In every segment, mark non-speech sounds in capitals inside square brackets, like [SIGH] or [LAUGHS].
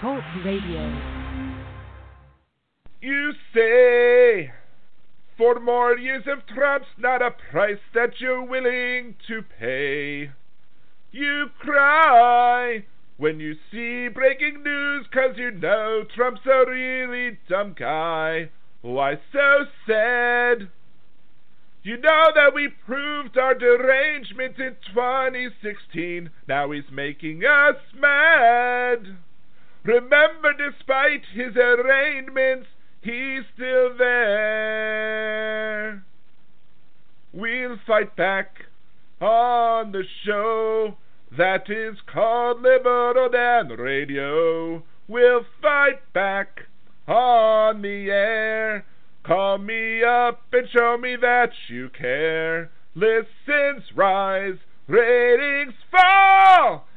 Talk Radio. You say four more years of Trump's not a price that you're willing to pay. You cry when you see breaking news cause you know Trump's a really dumb guy. Why so sad? You know that we proved our derangement in 2016. Now he's making us mad. Remember, despite his arraignments, he's still there. We'll fight back on the show that is called Liberal Dan Radio. We'll fight back on the air. Call me up and show me that you care. Listens rise, ratings fall,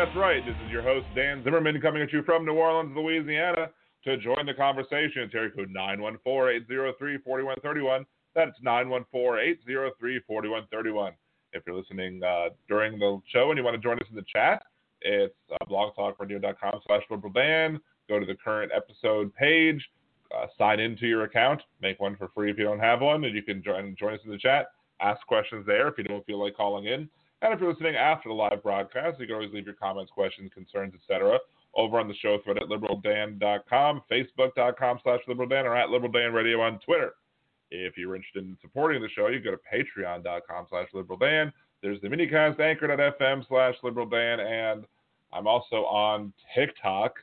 that's right. This is your host, Dan Zimmerman, coming at you from New Orleans, Louisiana. To join the conversation, it's area code 914-803-4131. That's 914-803-4131. If you're listening uh, during the show and you want to join us in the chat, it's uh, blogtalkradio.com slash liberaldan. Go to the current episode page, uh, sign into your account, make one for free if you don't have one, and you can join, join us in the chat. Ask questions there if you don't feel like calling in. And if you're listening after the live broadcast, you can always leave your comments, questions, concerns, etc. over on the show thread at liberaldan.com, facebook.com slash liberaldan, or at liberaldan radio on Twitter. If you're interested in supporting the show, you go to patreon.com slash liberaldan. There's the minicast anchor.fm slash liberaldan, and I'm also on TikTok,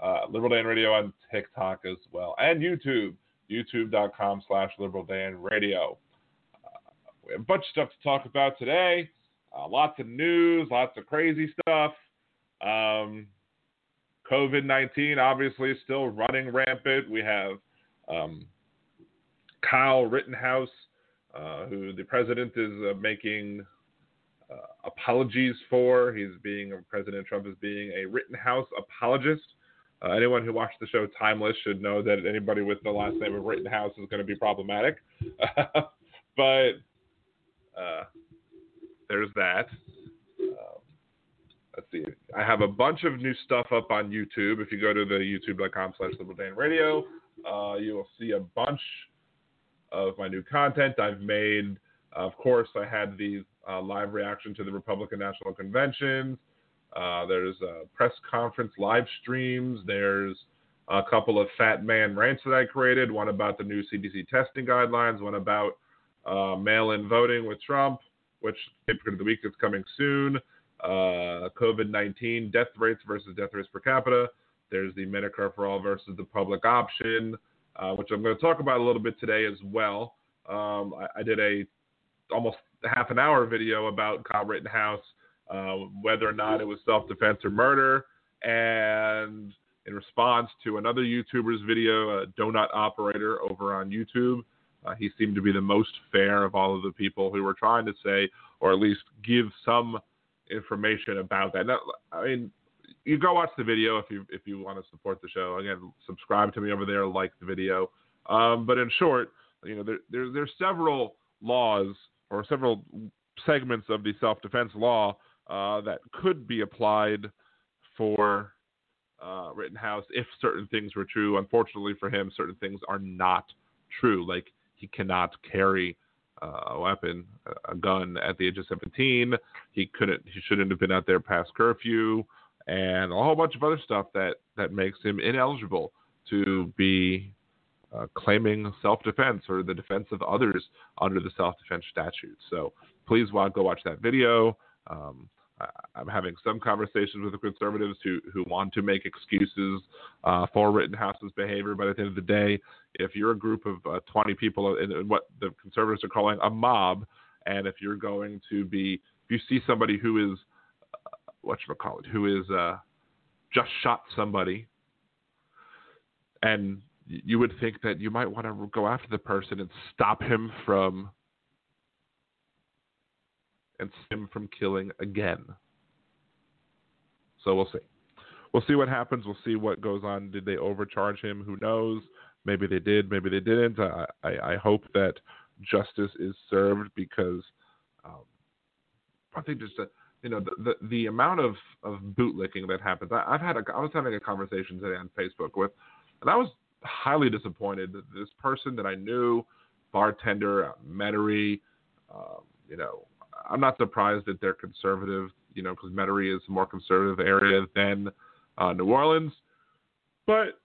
uh, liberaldan radio on TikTok as well, and YouTube, youtube.com slash liberaldan radio. Uh, we have a bunch of stuff to talk about today. Uh, lots of news, lots of crazy stuff. Um, COVID 19 obviously still running rampant. We have um, Kyle Rittenhouse, uh, who the president is uh, making uh, apologies for. He's being, President Trump is being a Rittenhouse apologist. Uh, anyone who watched the show Timeless should know that anybody with the last name of Rittenhouse is going to be problematic. [LAUGHS] but uh, there's that. Um, let's see. I have a bunch of new stuff up on YouTube. If you go to the youtube.com slash liberaldanradio, uh, you will see a bunch of my new content I've made. Of course, I had the uh, live reaction to the Republican National Convention. Uh, there's a press conference live streams. There's a couple of Fat Man rants that I created. One about the new CDC testing guidelines. One about uh, mail-in voting with Trump which pick of the week is coming soon. Uh, COVID 19 death rates versus death rates per capita. There's the Medicare for All versus the public option, uh, which I'm going to talk about a little bit today as well. Um, I, I, did a almost half an hour video about Kyle Rittenhouse, uh, whether or not it was self defense or murder. And in response to another YouTuber's video, a donut operator over on YouTube, uh, he seemed to be the most fair of all of the people who were trying to say, or at least give some information about that. Now, I mean, you go watch the video if you if you want to support the show. Again, subscribe to me over there, like the video. Um, but in short, you know, there, there there's several laws or several segments of the self-defense law uh, that could be applied for uh, Rittenhouse if certain things were true. Unfortunately for him, certain things are not true. Like he cannot carry uh, a weapon, a gun at the age of 17. He couldn't, he shouldn't have been out there past curfew, and a whole bunch of other stuff that that makes him ineligible to be uh, claiming self-defense or the defense of others under the self-defense statute. So please go watch that video. Um, I'm having some conversations with the conservatives who, who want to make excuses uh, for Rittenhouse's behavior, but at the end of the day, if you're a group of uh, 20 people in, in, what the conservatives are calling a mob, and if you're going to be, if you see somebody who is, uh, what I call it, who is uh, just shot somebody, and you would think that you might want to go after the person and stop him from and him from killing again. So we'll see. We'll see what happens. We'll see what goes on. Did they overcharge him? Who knows? Maybe they did. Maybe they didn't. I, I, I hope that justice is served because um, I think just a, you know the, the, the amount of of bootlicking that happens. I, have had a I was having a conversation today on Facebook with, and I was highly disappointed that this person that I knew, bartender, Metairie, um, you know, I'm not surprised that they're conservative, you know, because Metairie is a more conservative area than uh, New Orleans. But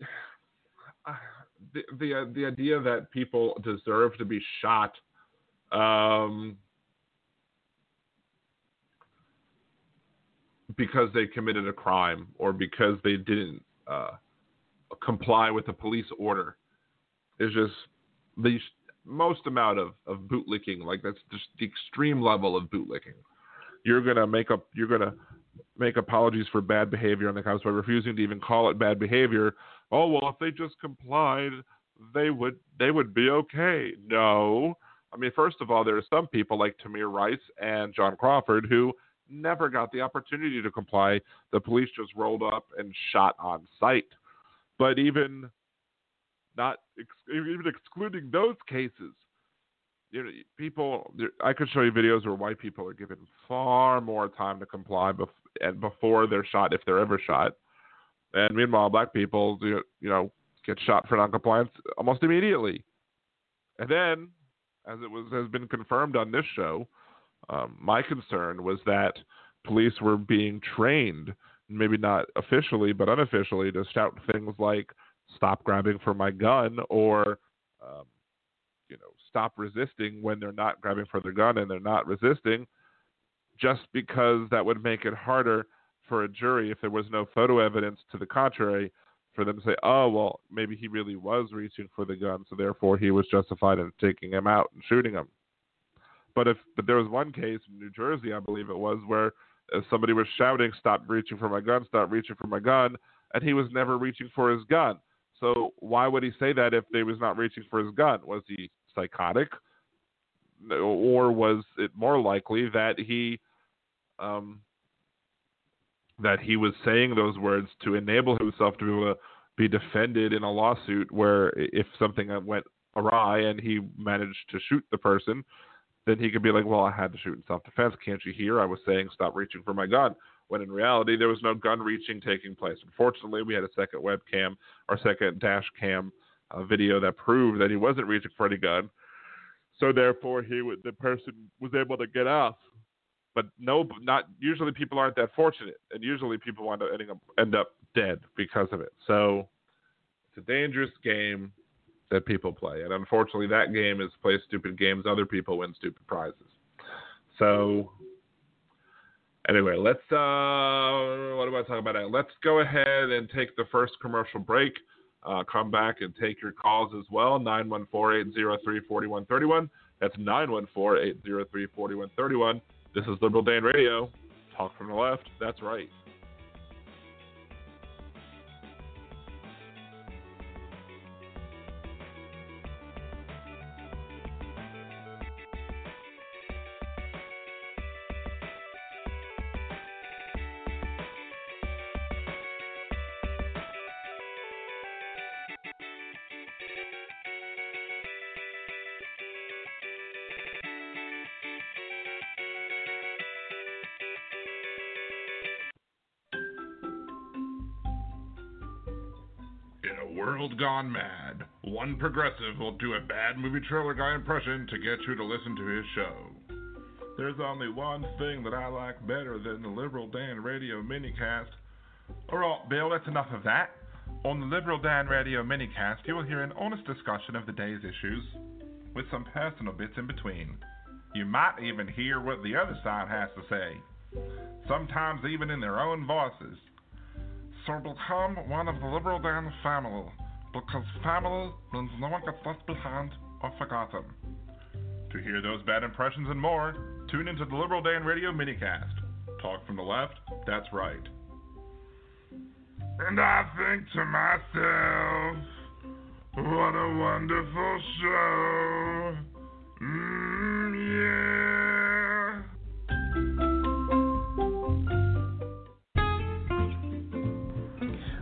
[SIGHS] the the uh, the idea that people deserve to be shot. Um, because they committed a crime or because they didn't uh, comply with a police order is just the most amount of, of bootlicking. Like that's just the extreme level of bootlicking. You're gonna make up. You're gonna make apologies for bad behavior on the cops by refusing to even call it bad behavior. Oh well, if they just complied, they would they would be okay. No, I mean first of all, there are some people like Tamir Rice and John Crawford who never got the opportunity to comply. The police just rolled up and shot on sight. But even not even excluding those cases, you know, people. I could show you videos where white people are given far more time to comply bef- and before they're shot, if they're ever shot. And meanwhile, black people, you know, get shot for noncompliance almost immediately. And then, as it was has been confirmed on this show, um, my concern was that police were being trained maybe not officially but unofficially to shout things like "stop grabbing for my gun" or um, you know stop resisting when they're not grabbing for their gun and they're not resisting, just because that would make it harder for a jury if there was no photo evidence to the contrary for them to say, oh well, maybe he really was reaching for the gun, so therefore he was justified in taking him out and shooting him. But if but there was one case in New Jersey, I believe it was, where as somebody was shouting, "Stop reaching for my gun! Stop reaching for my gun!" and he was never reaching for his gun. So why would he say that if he was not reaching for his gun? Was he psychotic, or was it more likely that he um, that he was saying those words to enable himself to be able to be defended in a lawsuit where if something went awry and he managed to shoot the person, then he could be like, well, I had to shoot in self defense. Can't you hear? I was saying stop reaching for my gun. When in reality, there was no gun reaching taking place. Unfortunately, we had a second webcam or second dash cam uh, video that proved that he wasn't reaching for any gun. So therefore, he the person was able to get off. But no, not usually people aren't that fortunate, and usually people wind up ending up end up dead because of it. So it's a dangerous game that people play. And unfortunately, that game is play stupid games. Other people win stupid prizes. So anyway, let's uh, what do I talk about? Now? Let's go ahead and take the first commercial break. Uh, come back and take your calls as well. 914-803-4131. That's 914-803-4131. This is Liberal Dan Radio. Talk from the left. That's right. World gone mad. One progressive will do a bad movie trailer guy impression to get you to listen to his show. There's only one thing that I like better than the Liberal Dan Radio minicast. Oh, Alright, Bill, that's enough of that. On the Liberal Dan Radio minicast, you will hear an honest discussion of the day's issues, with some personal bits in between. You might even hear what the other side has to say, sometimes even in their own voices. So become one of the Liberal Dan family, because family means no one gets left behind or forgotten. To hear those bad impressions and more, tune into the Liberal Dan Radio minicast. Talk from the left, that's right. And I think to myself, what a wonderful show. Mm,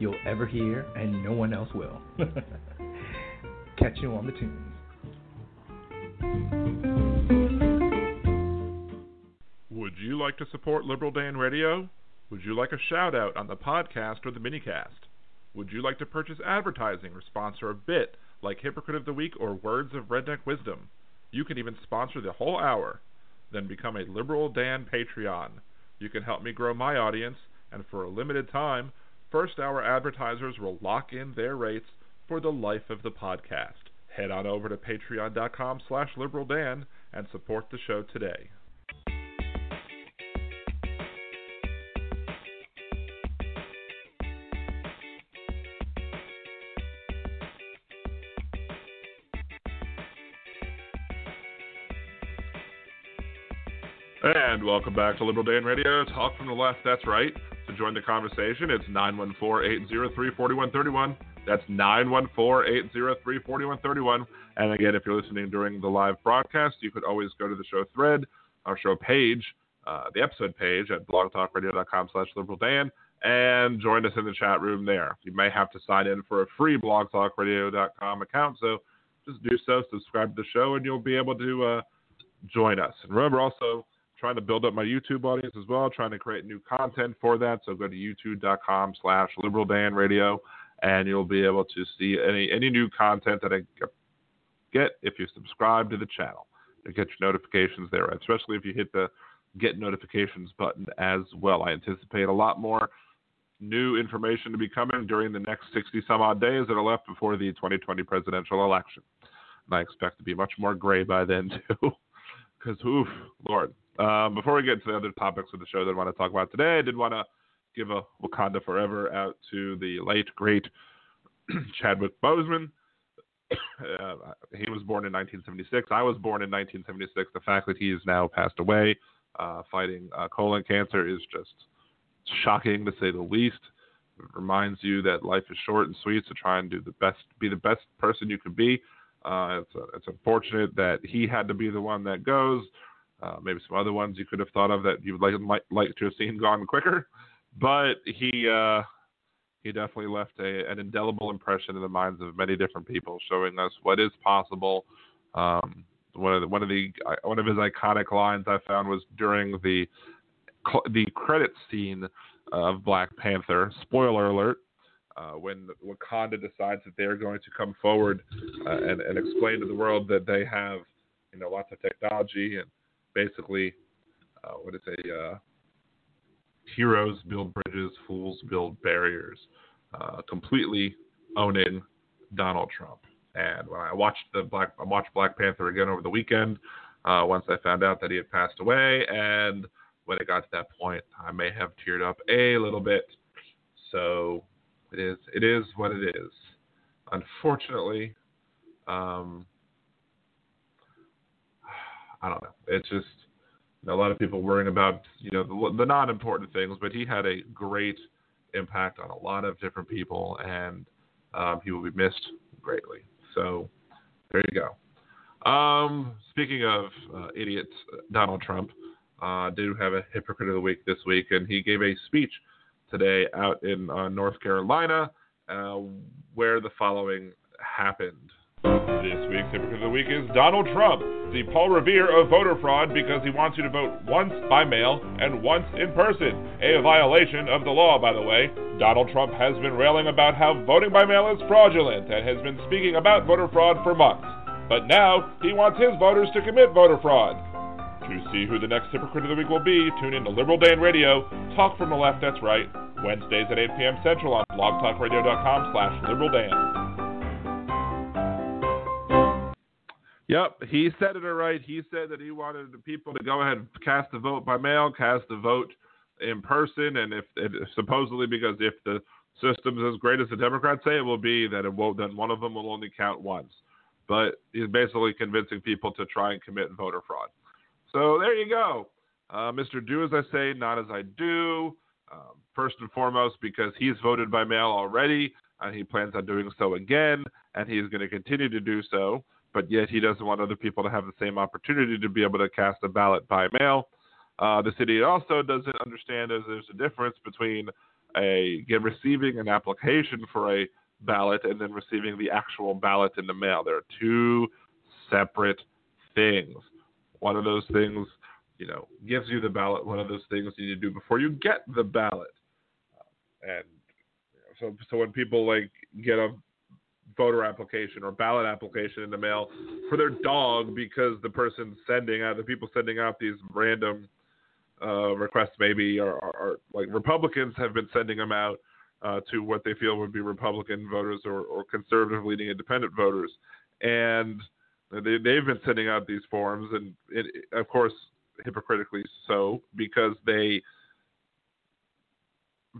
you'll ever hear, and no one else will? [LAUGHS] Catch you on the tunes. Would you like to support Liberal Dan Radio? Would you like a shout out on the podcast or the minicast? Would you like to purchase advertising or sponsor a bit like Hypocrite of the Week or Words of Redneck Wisdom? You can even sponsor the whole hour. Then become a Liberal Dan Patreon. You can help me grow my audience, and for a limited time, first hour advertisers will lock in their rates for the life of the podcast. Head on over to patreon.com slash liberaldan and support the show today. And welcome back to Liberal Dan Radio. Talk from the left, that's right. To join the conversation, it's 914-803-4131. That's 914-803-4131. And again, if you're listening during the live broadcast, you could always go to the show thread, our show page, uh, the episode page at blogtalkradio.com slash liberaldan, and join us in the chat room there. You may have to sign in for a free blogtalkradio.com account, so just do so, subscribe to the show, and you'll be able to uh, join us. And remember also, trying to build up my YouTube audience as well, trying to create new content for that. So go to youtube.com slash liberal Dan radio and you'll be able to see any any new content that I get if you subscribe to the channel. You get your notifications there, especially if you hit the get notifications button as well. I anticipate a lot more new information to be coming during the next 60 some odd days that are left before the 2020 presidential election. And I expect to be much more gray by then [LAUGHS] too. Because, oof, Lord, um, before we get to the other topics of the show that I want to talk about today, I did want to give a Wakanda Forever out to the late, great [CLEARS THROAT] Chadwick Boseman. Uh, he was born in 1976. I was born in 1976. The fact that he has now passed away uh, fighting uh, colon cancer is just shocking to say the least. It reminds you that life is short and sweet, so try and do the best, be the best person you can be. Uh, it's, it's unfortunate that he had to be the one that goes. Uh, maybe some other ones you could have thought of that you would like might like to have seen gone quicker, but he uh, he definitely left a, an indelible impression in the minds of many different people, showing us what is possible. Um, one of the, one of the one of his iconic lines I found was during the the credit scene of Black Panther. Spoiler alert. Uh, when Wakanda decides that they're going to come forward uh, and, and explain to the world that they have, you know, lots of technology and basically, uh, what is a uh, heroes build bridges, fools build barriers, uh, completely owning Donald Trump. And when I watched the Black, I watched Black Panther again over the weekend. Uh, once I found out that he had passed away, and when it got to that point, I may have teared up a little bit. So it is, it is what it is. Unfortunately, um, I don't know. It's just a lot of people worrying about you know the, the non-important things, but he had a great impact on a lot of different people, and um, he will be missed greatly. So There you go. Um, speaking of uh, idiots, Donald Trump uh, did have a hypocrite of the week this week, and he gave a speech today out in uh, North Carolina uh, where the following happened. This week's hypocrite of the week is Donald Trump, the Paul Revere of voter fraud because he wants you to vote once by mail and once in person. A violation of the law, by the way. Donald Trump has been railing about how voting by mail is fraudulent and has been speaking about voter fraud for months. But now he wants his voters to commit voter fraud. To see who the next hypocrite of the week will be, tune in to Liberal Dan Radio, Talk from the Left, that's right, Wednesdays at 8 p.m. Central on blogtalkradio.com slash liberaldan. Yep, he said it all right. He said that he wanted the people to go ahead and cast a vote by mail, cast a vote in person, and if, if supposedly because if the system's as great as the Democrats say it will be, that it won't. Then one of them will only count once. But he's basically convincing people to try and commit voter fraud. So there you go, uh, Mr. Do as I say, not as I do. Um, first and foremost, because he's voted by mail already, and he plans on doing so again, and he's going to continue to do so but yet he doesn't want other people to have the same opportunity to be able to cast a ballot by mail. Uh, the city also doesn't understand that there's a difference between a receiving an application for a ballot and then receiving the actual ballot in the mail. There are two separate things. One of those things, you know, gives you the ballot. One of those things you need to do before you get the ballot. And so, so when people like get a voter application or ballot application in the mail for their dog because the person sending out the people sending out these random uh, requests maybe are, are, are, like Republicans have been sending them out uh, to what they feel would be Republican voters or, or conservative leaning independent voters, and they, they've been sending out these forms and it, of course hypocritically so because they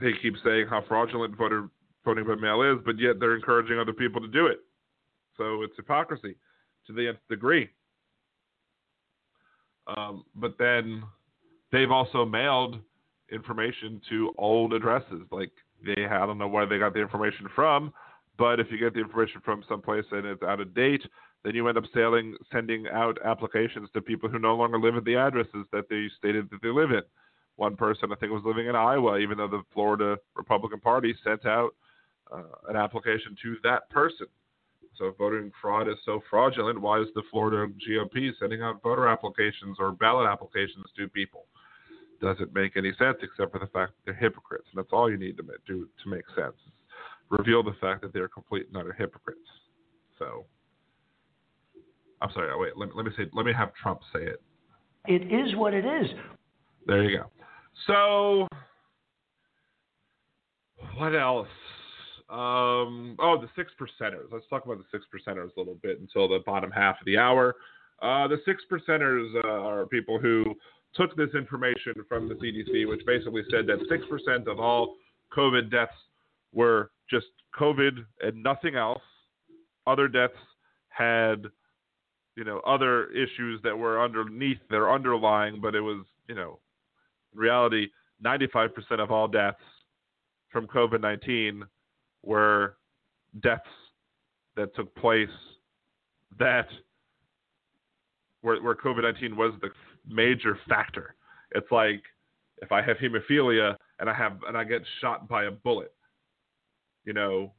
they keep saying how fraudulent voter voting by mail is, but yet they're encouraging other people to do it. So it's hypocrisy to the nth degree. Um, but then they've also mailed information to old addresses. Like they, I don't know where they got the information from, but if you get the information from someplace and it's out of date, then you end up sailing, sending out applications to people who no longer live at the addresses that they stated that they live in. One person, I think, was living in Iowa, even though the Florida Republican Party sent out Uh, an application to that person. So if voting fraud is so fraudulent, why is the Florida GOP sending out voter applications or ballot applications to people? Doesn't make any sense except for the fact that they're hypocrites. And that's all you need to do to make sense. Reveal the fact that they're complete and utter hypocrites. So I'm sorry. Oh, wait. Let, let me say. Let me have Trump say it. It is what it is. There you go. So what else? Um, oh, the six percenters. Let's talk about the six percenters a little bit until the bottom half of the hour. Uh, the six percenters uh, are people who took this information from the CDC, which basically said that six percent of all COVID deaths were just COVID and nothing else. Other deaths had, you know, other issues that were underneath, they're underlying, but it was, you know, in reality, 95% of all deaths from COVID 19 were deaths that took place that where, where COVID 19 was the major factor. It's like if I have hemophilia and I have and I get shot by a bullet, you know,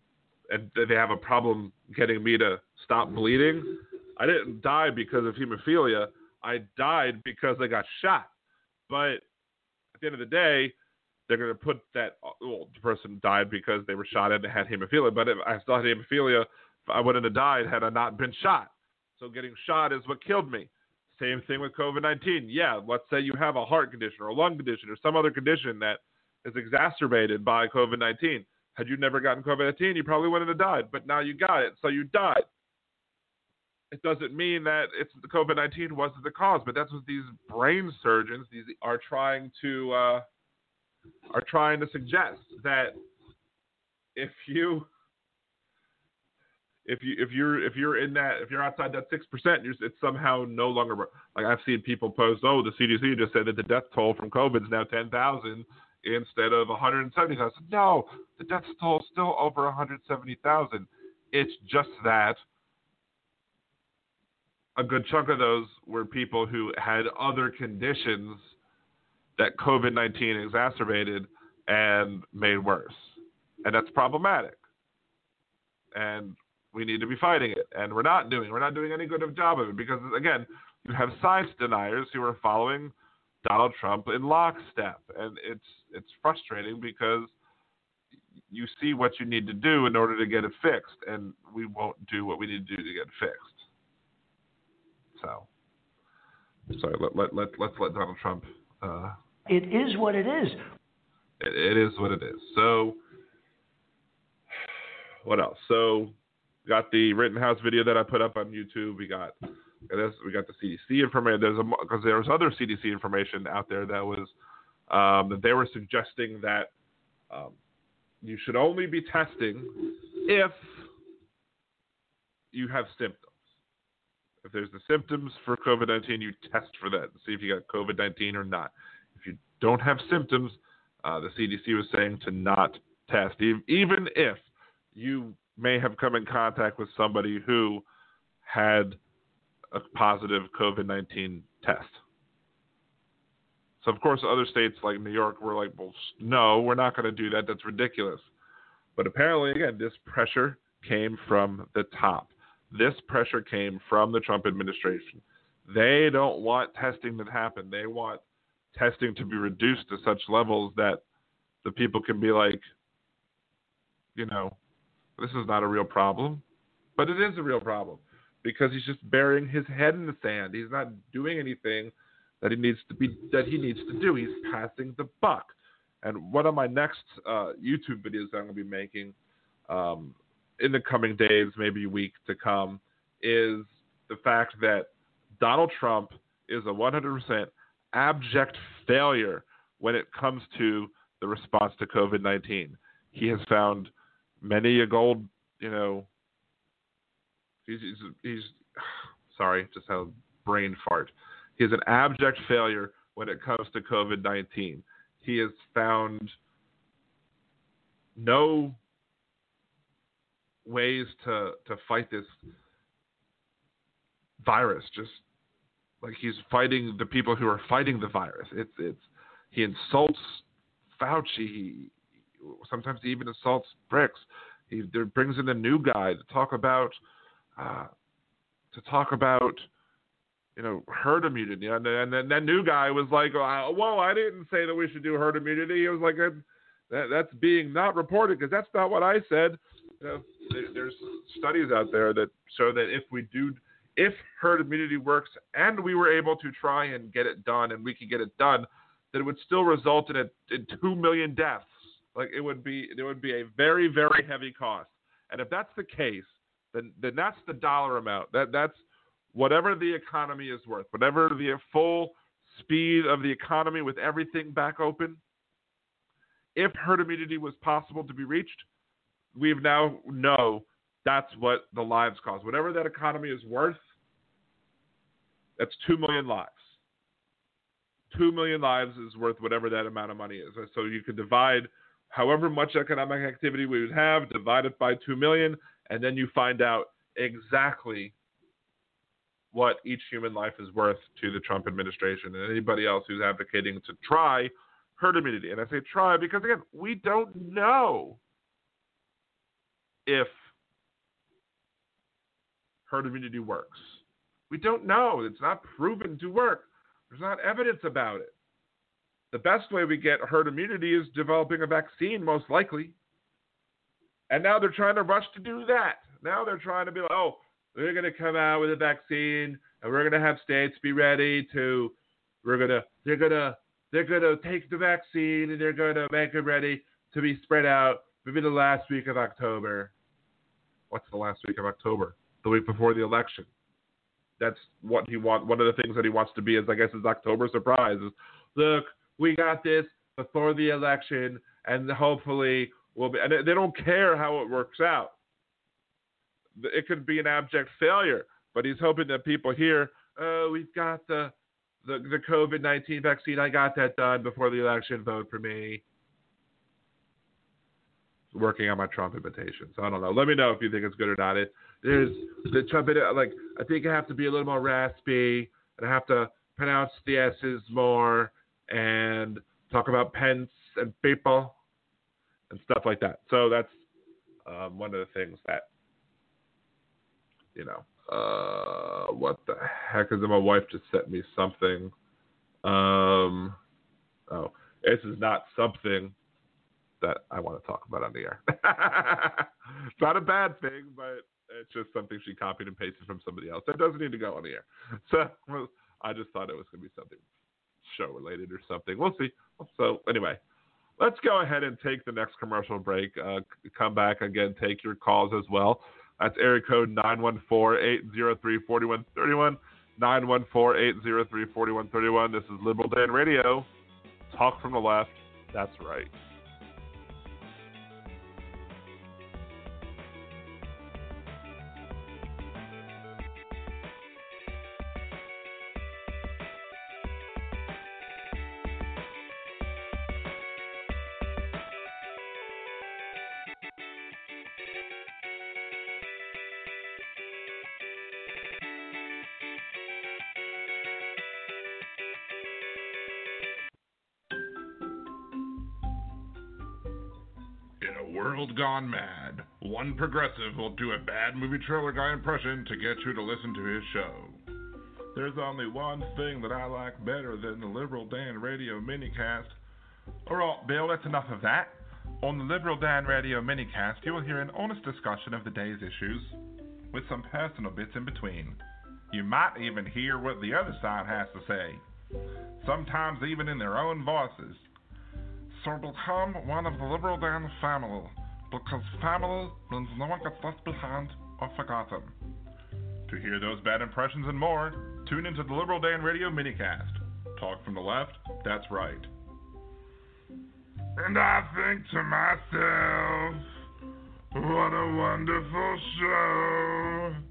and they have a problem getting me to stop bleeding. I didn't die because of hemophilia. I died because I got shot. But at the end of the day, they're going to put that well, the person died because they were shot and had hemophilia. But if I still had hemophilia, I wouldn't have died had I not been shot. So getting shot is what killed me. Same thing with COVID 19. Yeah, let's say you have a heart condition or a lung condition or some other condition that is exacerbated by COVID 19. Had you never gotten COVID 19, you probably wouldn't have died. But now you got it, so you died. It doesn't mean that it's COVID 19 wasn't the cause, but that's what these brain surgeons these are trying to uh, are trying to suggest that if you if you if you're if you're in that if you're outside that six percent, it's somehow no longer like I've seen people post. Oh, the CDC just said that the death toll from COVID is now ten thousand instead of one hundred seventy thousand. No, the death toll is still over one hundred seventy thousand. It's just that a good chunk of those were people who had other conditions that COVID 19 exacerbated and made worse. And that's problematic. And we need to be fighting it. And we're not doing we're not doing any good of job of it because again, you have science deniers who are following Donald Trump in lockstep. And it's it's frustrating because you see what you need to do in order to get it fixed, and we won't do what we need to do to get it fixed. So, sorry, let, let, let, let's let Donald Trump. Uh, it is what it is. It, it is what it is. So, what else? So, got the Rittenhouse video that I put up on YouTube. We got. We got the CDC information. There's a because there was other CDC information out there that was um, that they were suggesting that um, you should only be testing if you have symptoms. If there's the symptoms for COVID 19, you test for that and see if you got COVID 19 or not. If you don't have symptoms, uh, the CDC was saying to not test, even if you may have come in contact with somebody who had a positive COVID 19 test. So, of course, other states like New York were like, well, no, we're not going to do that. That's ridiculous. But apparently, again, this pressure came from the top. This pressure came from the Trump administration. They don't want testing to happen. They want testing to be reduced to such levels that the people can be like, you know, this is not a real problem. But it is a real problem because he's just burying his head in the sand. He's not doing anything that he needs to be that he needs to do. He's passing the buck. And one of my next uh, YouTube videos that I'm going to be making um, in the coming days, maybe week to come, is the fact that Donald Trump is a 100% abject failure when it comes to the response to COVID 19. He has found many a gold, you know, he's, he's, he's [SIGHS] sorry, just had a brain fart. He is an abject failure when it comes to COVID 19. He has found no ways to, to fight this virus. Just like he's fighting the people who are fighting the virus. It's it's he insults Fauci. He, sometimes he even insults Birx. He brings in a new guy to talk about uh, to talk about you know, herd immunity. And, and then that new guy was like, "Whoa, I didn't say that we should do herd immunity." He was like, that, "That's being not reported because that's not what I said." You know, there's studies out there that show that if we do, if herd immunity works, and we were able to try and get it done, and we could get it done, that it would still result in a in two million deaths. Like it would be, it would be a very, very heavy cost. And if that's the case, then then that's the dollar amount. That that's whatever the economy is worth, whatever the full speed of the economy with everything back open, if herd immunity was possible to be reached, we now know that's what the lives cost. Whatever that economy is worth, that's 2 million lives. 2 million lives is worth whatever that amount of money is. So you could divide however much economic activity we would have, divide it by 2 million, and then you find out exactly what each human life is worth to the Trump administration and anybody else who's advocating to try herd immunity. And I say try because, again, we don't know if herd immunity works. We don't know. It's not proven to work. There's not evidence about it. The best way we get herd immunity is developing a vaccine, most likely. And now they're trying to rush to do that. Now they're trying to be like, oh, we're going to come out with a vaccine and we're going to have states be ready to we're going to they're going to they're going to take the vaccine and they're going to make it ready to be spread out maybe the last week of October. What's the last week of October? The week before the election. That's what he want. One of the things that he wants to be is, I guess, his October surprise. Is, Look, we got this before the election, and hopefully we'll be. And they don't care how it works out it could be an abject failure. But he's hoping that people hear, oh, we've got the the, the COVID 19 vaccine. I got that done before the election. Vote for me. Working on my Trump imitation. So I don't know. Let me know if you think it's good or not. It there's the Trump like I think I have to be a little more raspy and I have to pronounce the S's more and talk about Pence and people and stuff like that. So that's um, one of the things that you know. Uh, what the heck is it? My wife just sent me something. Um, oh, this is not something that I want to talk about on the air. it's [LAUGHS] not a bad thing, but it's just something she copied and pasted from somebody else. That doesn't need to go on the air. [LAUGHS] So I just thought it was going to be something show related or something. We'll see. So anyway, let's go ahead and take the next commercial break. Uh, come back again, take your calls as well. That's area code 914-803-4131. 914-803-4131. This is Liberal Dan Radio. Talk from the left. That's right. World gone mad, one progressive will do a bad movie trailer guy impression to get you to listen to his show. There's only one thing that I like better than the Liberal Dan Radio minicast. Alright, Bill, that's enough of that. On the Liberal Dan Radio minicast, you will hear an honest discussion of the day's issues, with some personal bits in between. You might even hear what the other side has to say, sometimes even in their own voices. So become one of the Liberal Dan family because family means no one gets left behind or forgotten. To hear those bad impressions and more, tune into the Liberal Dan Radio minicast. Talk from the left, that's right. And I think to myself, what a wonderful show.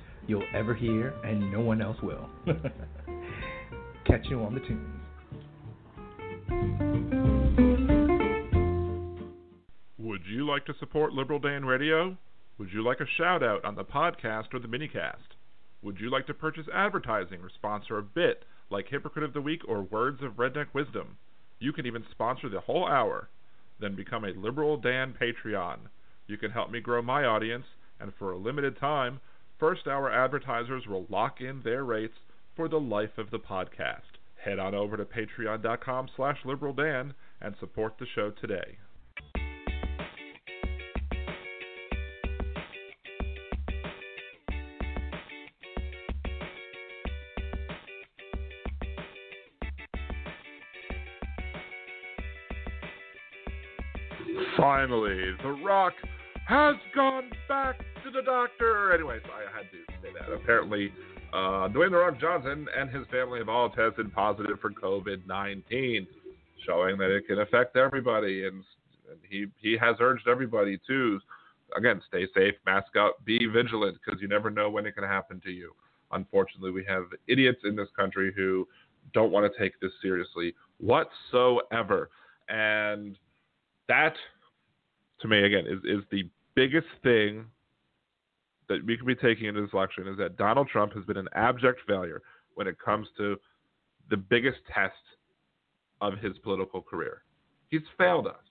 you'll ever hear, and no one else will? [LAUGHS] Catch you on the tunes. Would you like to support Liberal Dan Radio? Would you like a shout out on the podcast or the minicast? Would you like to purchase advertising or sponsor a bit like Hypocrite of the Week or Words of Redneck Wisdom? You can even sponsor the whole hour. Then become a Liberal Dan Patreon. You can help me grow my audience, and for a limited time, first hour advertisers will lock in their rates for the life of the podcast. Head on over to patreon.com slash liberaldan and support the show today. Finally, The Rock has gone back to the doctor. Anyways, I had to say that. Apparently, uh, Dwayne The Rock Johnson and his family have all tested positive for COVID 19, showing that it can affect everybody. And, and he, he has urged everybody to, again, stay safe, mask up, be vigilant, because you never know when it can happen to you. Unfortunately, we have idiots in this country who don't want to take this seriously whatsoever. And that, to me, again, is, is the biggest thing that we could be taking into this election is that Donald Trump has been an abject failure when it comes to the biggest test of his political career. He's failed us.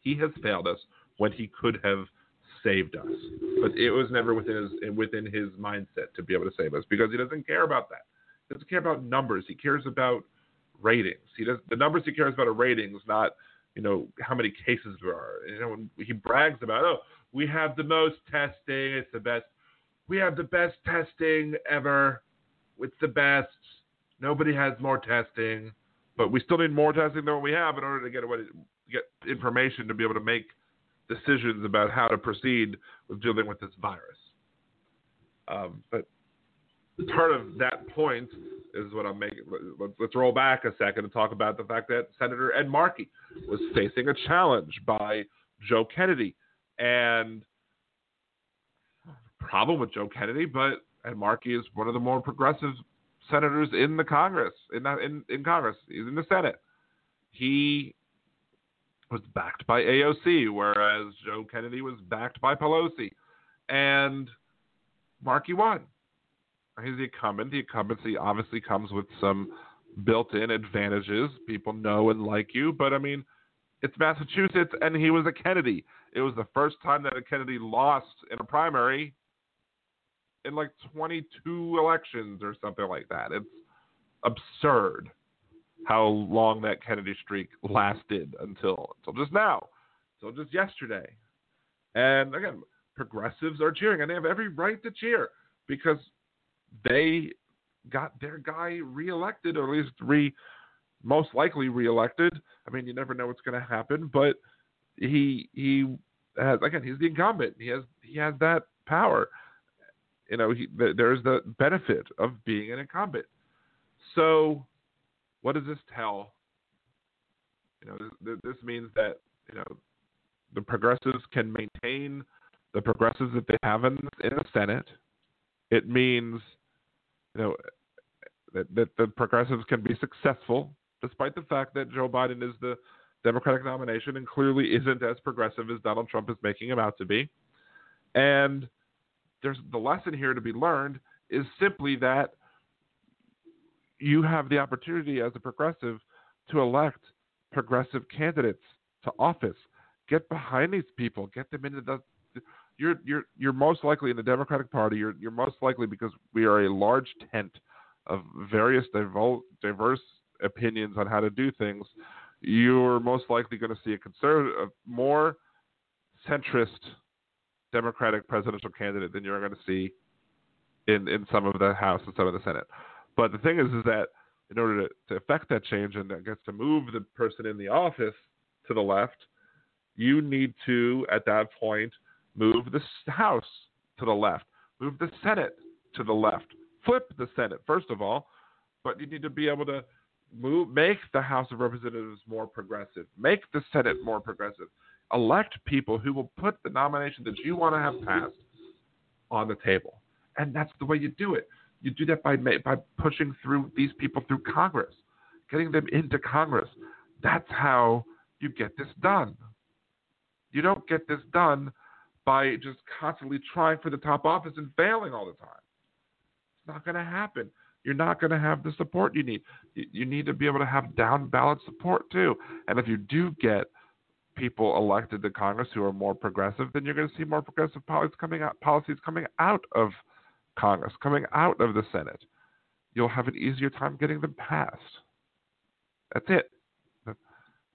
He has failed us when he could have saved us, but it was never within his within his mindset to be able to save us because he doesn't care about that. He doesn't care about numbers. He cares about ratings. He does the numbers he cares about are ratings, not you know how many cases there are. You know, he brags about oh we have the most testing, it's the best we have the best testing ever with the best. nobody has more testing, but we still need more testing than what we have in order to get get information to be able to make decisions about how to proceed with dealing with this virus. Um, but part of that point is what I'm making. Let's roll back a second and talk about the fact that Senator Ed Markey was facing a challenge by Joe Kennedy. And problem with Joe Kennedy, but Ed Markey is one of the more progressive senators in the Congress, in, in, in Congress. He's in the Senate. He was backed by AOC, whereas Joe Kennedy was backed by Pelosi. And Markey won. He's the incumbent. The incumbency obviously comes with some built in advantages. People know and like you, but I mean, it's Massachusetts, and he was a Kennedy. It was the first time that a Kennedy lost in a primary in like 22 elections or something like that. It's absurd how long that Kennedy streak lasted until until just now, until just yesterday. And again, progressives are cheering, and they have every right to cheer because they got their guy reelected, or at least re, most likely reelected. I mean, you never know what's going to happen, but he he has again, he's the incumbent. He has he has that power. You know, he, there's the benefit of being an incumbent. So, what does this tell? You know, this, this means that you know the progressives can maintain the progressives that they have in, in the Senate. It means you know that, that the progressives can be successful, despite the fact that Joe Biden is the Democratic nomination and clearly isn't as progressive as Donald Trump is making him out to be. And there's the lesson here to be learned is simply that you have the opportunity as a progressive to elect progressive candidates to office. Get behind these people. Get them into the. You're you're you're most likely in the Democratic Party. You're you're most likely because we are a large tent of various diverse opinions on how to do things. You're most likely going to see a conservative, more centrist Democratic presidential candidate than you're going to see in in some of the House and some of the Senate. But the thing is, is that in order to, to affect that change and I guess to move the person in the office to the left, you need to at that point move the House to the left, move the Senate to the left, flip the Senate first of all, but you need to be able to move make the House of Representatives more progressive, make the Senate more progressive elect people who will put the nomination that you want to have passed on the table. And that's the way you do it. You do that by by pushing through these people through Congress, getting them into Congress. That's how you get this done. You don't get this done by just constantly trying for the top office and failing all the time. It's not going to happen. You're not going to have the support you need. You need to be able to have down ballot support too. And if you do get people elected to Congress who are more progressive, then you're going to see more progressive policies coming out, policies coming out of Congress, coming out of the Senate. You'll have an easier time getting them passed. That's it.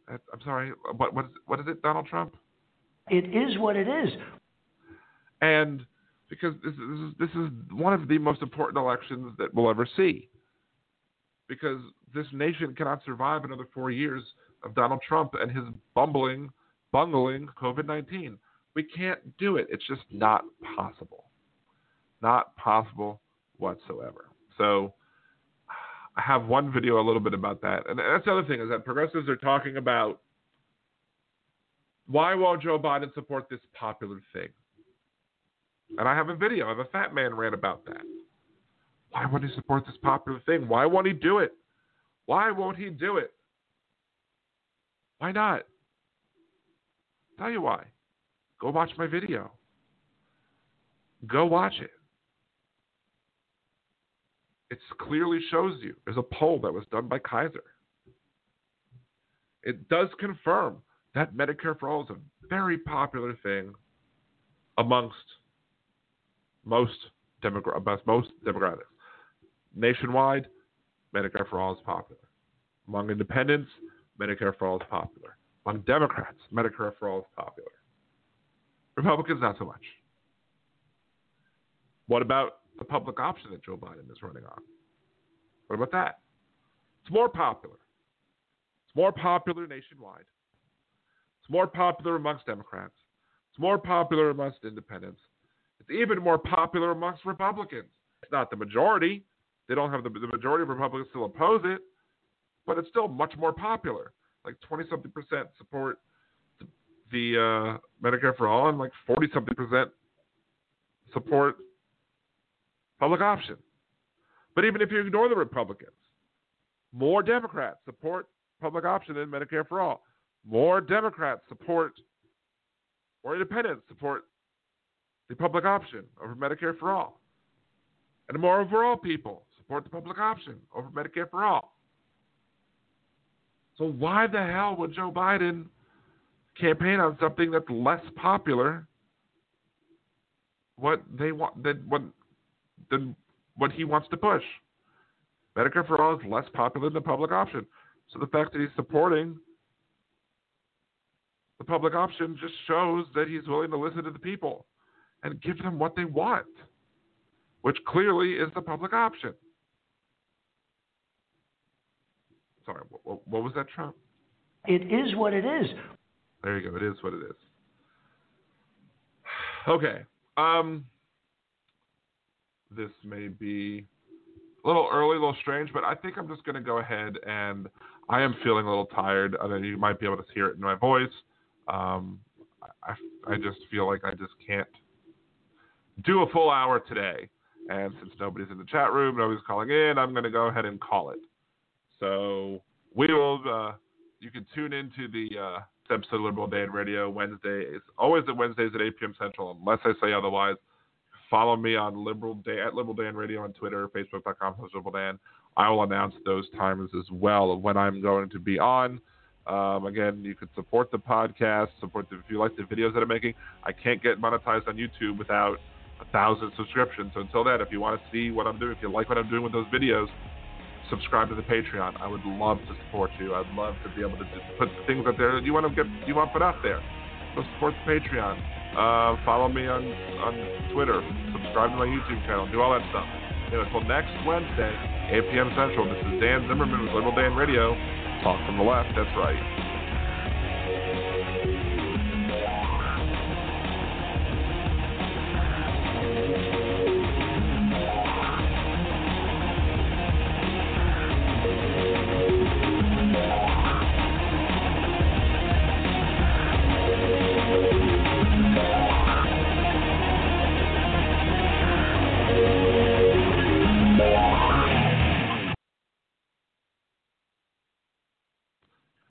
I'm sorry. What what is, what is it, Donald Trump? It is what it is. And because this, this is this is one of the most important elections that we'll ever see. Because this nation cannot survive another four years of Donald Trump and his bumbling, bungling COVID 19. We can't do it. It's just not possible. Not possible whatsoever. So I have one video a little bit about that. And that's the other thing is that progressives are talking about why won't Joe Biden support this popular thing? And I have a video of a fat man rant about that. Why won't he support this popular thing? Why won't he do it? Why won't he do it? Why not? Tell you why. Go watch my video. Go watch it. It clearly shows you. There's a poll that was done by Kaiser. It does confirm that Medicare for All is a very popular thing amongst most demogra- most demographics. Nationwide, Medicare for All is popular. Among independents, Medicare for All is popular. Among Democrats, Medicare for All is popular. Republicans, not so much. What about the public option that Joe Biden is running on? What about that? It's more popular. It's more popular nationwide. It's more popular amongst Democrats. It's more popular amongst independents. It's even more popular amongst Republicans. It's not the majority. They don't have the, the majority of Republicans still oppose it, but it's still much more popular. Like 20 something percent support the, uh, Medicare for all, and like 40 something percent support public option. But even if you ignore the Republicans, more Democrats support public option than Medicare for all. More Democrats support, or independents support the public option over Medicare for all. And more overall people support the public option over Medicare for all. So why the hell would Joe Biden campaign on something that's less popular? What they want than what than what he wants to push. Medicare for all is less popular than the public option. So the fact that he's supporting the public option just shows that he's willing to listen to the people and give them what they want, which clearly is the public option. Sorry, what, what was that, Trump? It is what it is. There you go. It is what it is. [SIGHS] Okay. Um, this may be a little early, a little strange, but I think I'm just going to go ahead and I am feeling a little tired. I know you might be able to hear it in my voice. Um, I, I just feel like I just can't do a full hour today. And since nobody's in the chat room, nobody's calling in, I'm going to go ahead and call it. So we will, uh, you can tune into the uh, episode of Liberal Dan Radio Wednesday. It's always at Wednesdays at 8 p.m. Central, unless I say otherwise. Follow me on Liberal Dan, at Liberal Dan Radio on Twitter, Facebook.com slash Liberal Dan. I will announce those times as well when I'm going to be on. Um, again, you can support the podcast, support the, if you like the videos that I'm making. I can't get monetized on YouTube without a thousand subscriptions. So until then, if you want to see what I'm doing, if you like what I'm doing with those videos, subscribe to the Patreon. I would love to support you. I'd love to be able to put things out there that you want to get, you want put out there. So support the Patreon. Uh, follow me on on Twitter. Subscribe to my YouTube channel. Do all that stuff. And until next Wednesday, 8 p.m. Central, this is Dan Zimmerman with Liberal Dan Radio. Talk from the left. That's right.